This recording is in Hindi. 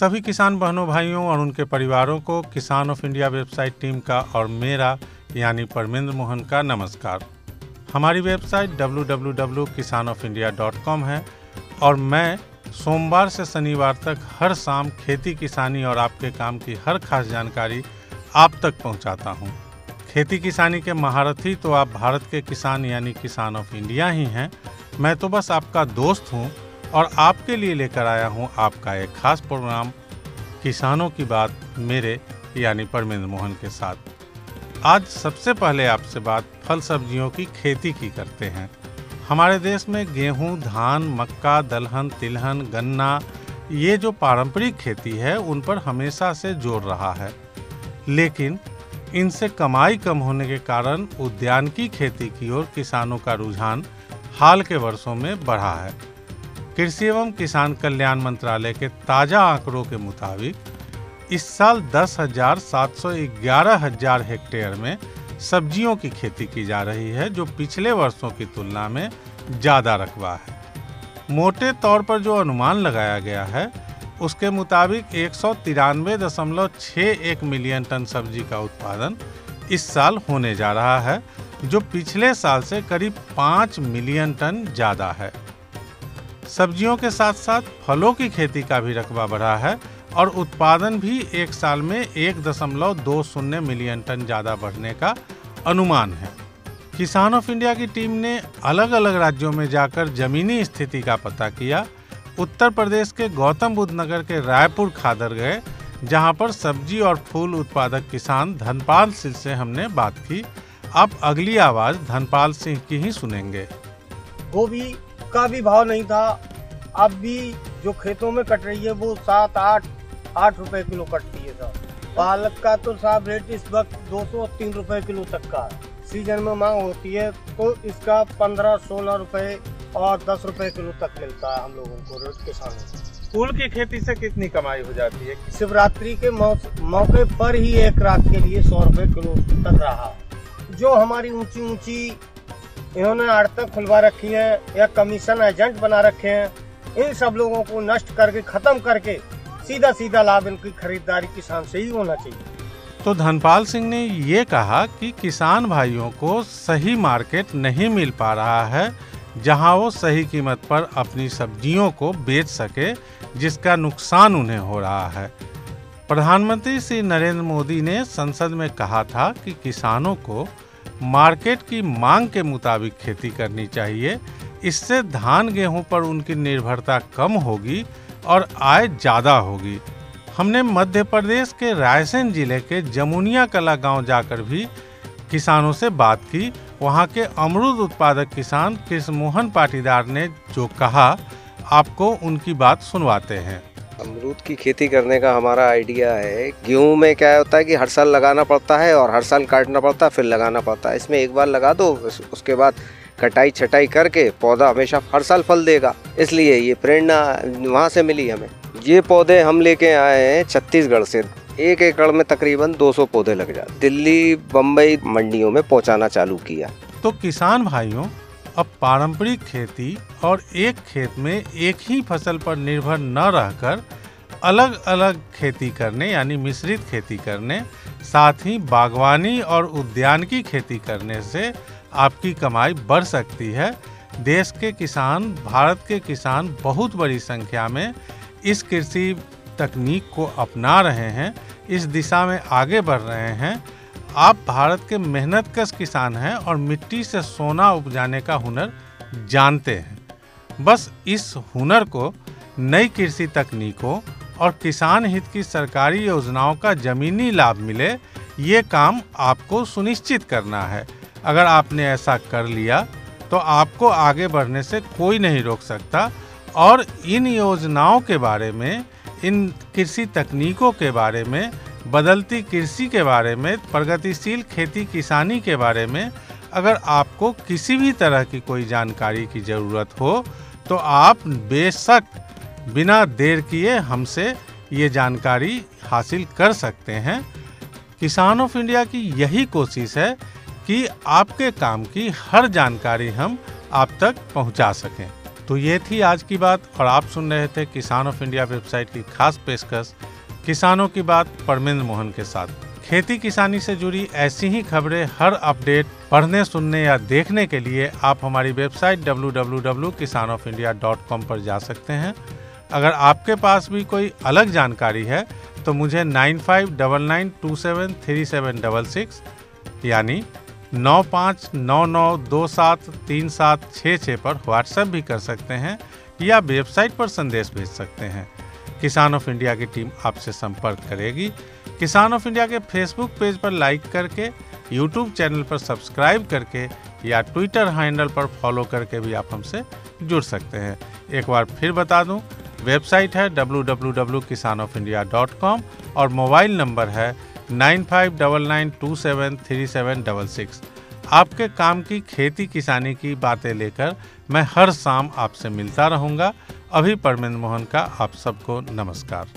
सभी किसान बहनों, भाइयों और उनके परिवारों को किसान ऑफ़ इंडिया वेबसाइट टीम का और मेरा, यानी परमेंद्र मोहन का नमस्कार हमारी वेबसाइट www.kisanofindia.com है और मैं सोमवार से शनिवार तक हर शाम खेती किसानी और आपके काम की हर खास जानकारी आप तक पहुंचाता हूँ। खेती किसानी के महारथी तो आप भारत के किसान, यानी किसान ऑफ़ इंडिया ही हैं मैं तो बस आपका दोस्त हूँ और आपके लिए लेकर आया हूँ आपका एक खास प्रोग्राम किसानों की बात मेरे यानी परमेंद्र मोहन के साथ। आज सबसे पहले आपसे बात फल सब्जियों की खेती की करते हैं। हमारे देश में गेहूँ, धान मक्का दलहन तिलहन गन्ना ये जो पारंपरिक खेती है उन पर हमेशा से ज़ोर रहा है। लेकिन इनसे कमाई कम होने के कारण उद्यान की खेती की ओर किसानों का रुझान हाल के वर्षों में बढ़ा है। कृषि एवं किसान कल्याण मंत्रालय के ताज़ा आंकड़ों के मुताबिक, इस साल दस हज़ार सात सौ ग्यारह हज़ार हेक्टेयर में सब्जियों की खेती की जा रही है, जो पिछले वर्षों की तुलना में ज़्यादा रकबा है। मोटे तौर पर जो अनुमान लगाया गया है, उसके मुताबिक एक सौ तिरानवे दशमलव छः एक मिलियन टन सब्ज़ी का उत्पादन इस साल होने जा रहा है, जो पिछले साल से करीब पाँच मिलियन टन ज़्यादा है। सब्जियों के साथ साथ फलों की खेती का भी रकबा बढ़ा है और उत्पादन भी एक साल में एक दशमलव दो शून्य मिलियन टन ज़्यादा बढ़ने का अनुमान है। किसान ऑफ़ इंडिया की टीम ने अलग अलग राज्यों में जाकर जमीनी स्थिति का पता किया। उत्तर प्रदेश के गौतम बुद्ध नगर के रायपुर खादर गए, जहाँ पर सब्ज़ी और फूल उत्पादक किसान धनपाल सिंह से हमने बात की। अब अगली आवाज़ धनपाल सिंह की ही सुनेंगे। गोभी का भी भाव नहीं था। अब भी जो खेतों में कट रही है वो सात आठ आठ रुपए किलो कटती है साहब पालक का तो साहब रेट इस वक्त दो सौ तीन रुपए किलो तक का सीज़न में मांग होती है तो इसका पंद्रह सोलह रुपए और दस रुपए किलो तक मिलता है हम लोगों को रेट किसानों को। फूल की खेती से कितनी कमाई हो जाती है? शिवरात्रि के मौके पर ही एक रात के लिए सौ रुपए किलो तक रहा। जो हमारी ऊँची ऊँची इन्होंने आड़तक खुलवा रखी है या कमीशन एजेंट बना रखे हैं। इन सब लोगों को नष्ट करके, खत्म करके सीधा सीधा लाभ इनकी खरीदारी किसान से ही होना चाहिए। तो धनपाल सिंह ने ये कहा कि किसान भाइयों को सही मार्केट नहीं मिल पा रहा है, जहाँ वो सही कीमत पर अपनी सब्जियों को बेच सके, जिसका नुकसान उन्हें हो रहा है। प्रधानमंत्री श्री नरेंद्र मोदी ने संसद में कहा था कि किसानों को मार्केट की मांग के मुताबिक खेती करनी चाहिए। इससे धान, गेहूँ पर उनकी निर्भरता कम होगी और आय ज़्यादा होगी। हमने मध्य प्रदेश के रायसेन ज़िले के जमुनिया कला गाँव जाकर भी किसानों से बात की। वहाँ के अमरूद उत्पादक किसान कृष्ण मोहन पाटीदार ने जो कहा, आपको उनकी बात सुनवाते हैं। अमरूद की खेती करने का हमारा आइडिया है। गेहूँ में क्या होता है कि हर साल लगाना पड़ता है और हर साल काटना पड़ता है, फिर लगाना पड़ता है। इसमें एक बार लगा दो उसके बाद कटाई छटाई करके पौधा हमेशा हर साल फल देगा। इसलिए ये प्रेरणा वहाँ से मिली हमें। ये पौधे हम लेके आए हैं छत्तीसगढ़ से। एक एकड़ में तकरीबन 200 पौधे लग जाते दिल्ली बम्बई मंडियों में पहुंचाना चालू किया। तो किसान भाइयों अब पारंपरिक खेती और एक खेत में एक ही फ़सल पर निर्भर न रहकर अलग अलग खेती करने, यानी मिश्रित खेती करने, साथ ही बागवानी और उद्यान की खेती करने से आपकी कमाई बढ़ सकती है। देश के किसान, भारत के किसान बहुत बड़ी संख्या में इस कृषि तकनीक को अपना रहे हैं, इस दिशा में आगे बढ़ रहे हैं। आप भारत के मेहनत कश किसान हैं और मिट्टी से सोना उपजाने का हुनर जानते हैं। बस इस हुनर को, नई कृषि तकनीकों और किसान हित की सरकारी योजनाओं का ज़मीनी लाभ मिले, ये काम आपको सुनिश्चित करना है। अगर आपने ऐसा कर लिया तो आपको आगे बढ़ने से कोई नहीं रोक सकता और इन योजनाओं के बारे में, इन कृषि तकनीकों के बारे में बदलती कृषि के बारे में, प्रगतिशील खेती किसानी के बारे में अगर आपको किसी भी तरह की कोई जानकारी की ज़रूरत हो तो आप बेशक बिना देर किए हमसे ये जानकारी हासिल कर सकते हैं। किसान ऑफ़ इंडिया की यही कोशिश है कि आपके काम की हर जानकारी हम आप तक पहुँचा सकें। तो ये थी आज की बात, और आप सुन रहे थे किसान ऑफ़ इंडिया वेबसाइट की खास पेशकश। किसानों की बात परमेंद्र मोहन के साथ। खेती किसानी से जुड़ी ऐसी ही खबरें हर अपडेट पढ़ने, सुनने या देखने के लिए आप हमारी वेबसाइट www.kisanofindia.com पर जा सकते हैं। अगर आपके पास भी कोई अलग जानकारी है तो मुझे nine five double nine two seven three seven double six यानी नौ पाँच नौ नौ दो सात तीन सात छः छः पर व्हाट्सएप भी कर सकते हैं या वेबसाइट पर संदेश भेज सकते हैं। किसान ऑफ़ इंडिया की टीम आपसे संपर्क करेगी। किसान ऑफ़ इंडिया के फेसबुक पेज पर लाइक करके, यूट्यूब चैनल पर सब्सक्राइब करके या ट्विटर हैंडल पर फॉलो करके भी आप हमसे जुड़ सकते हैं। एक बार फिर बता दूँ, वेबसाइट है www.kisanofindia.com और मोबाइल नंबर है nine five double nine two seven three seven double six. आपके काम की, खेती किसानी की बातें लेकर मैं हर शाम आपसे मिलता रहूँगा। अभी परमेंद्र मोहन का आप सबको नमस्कार।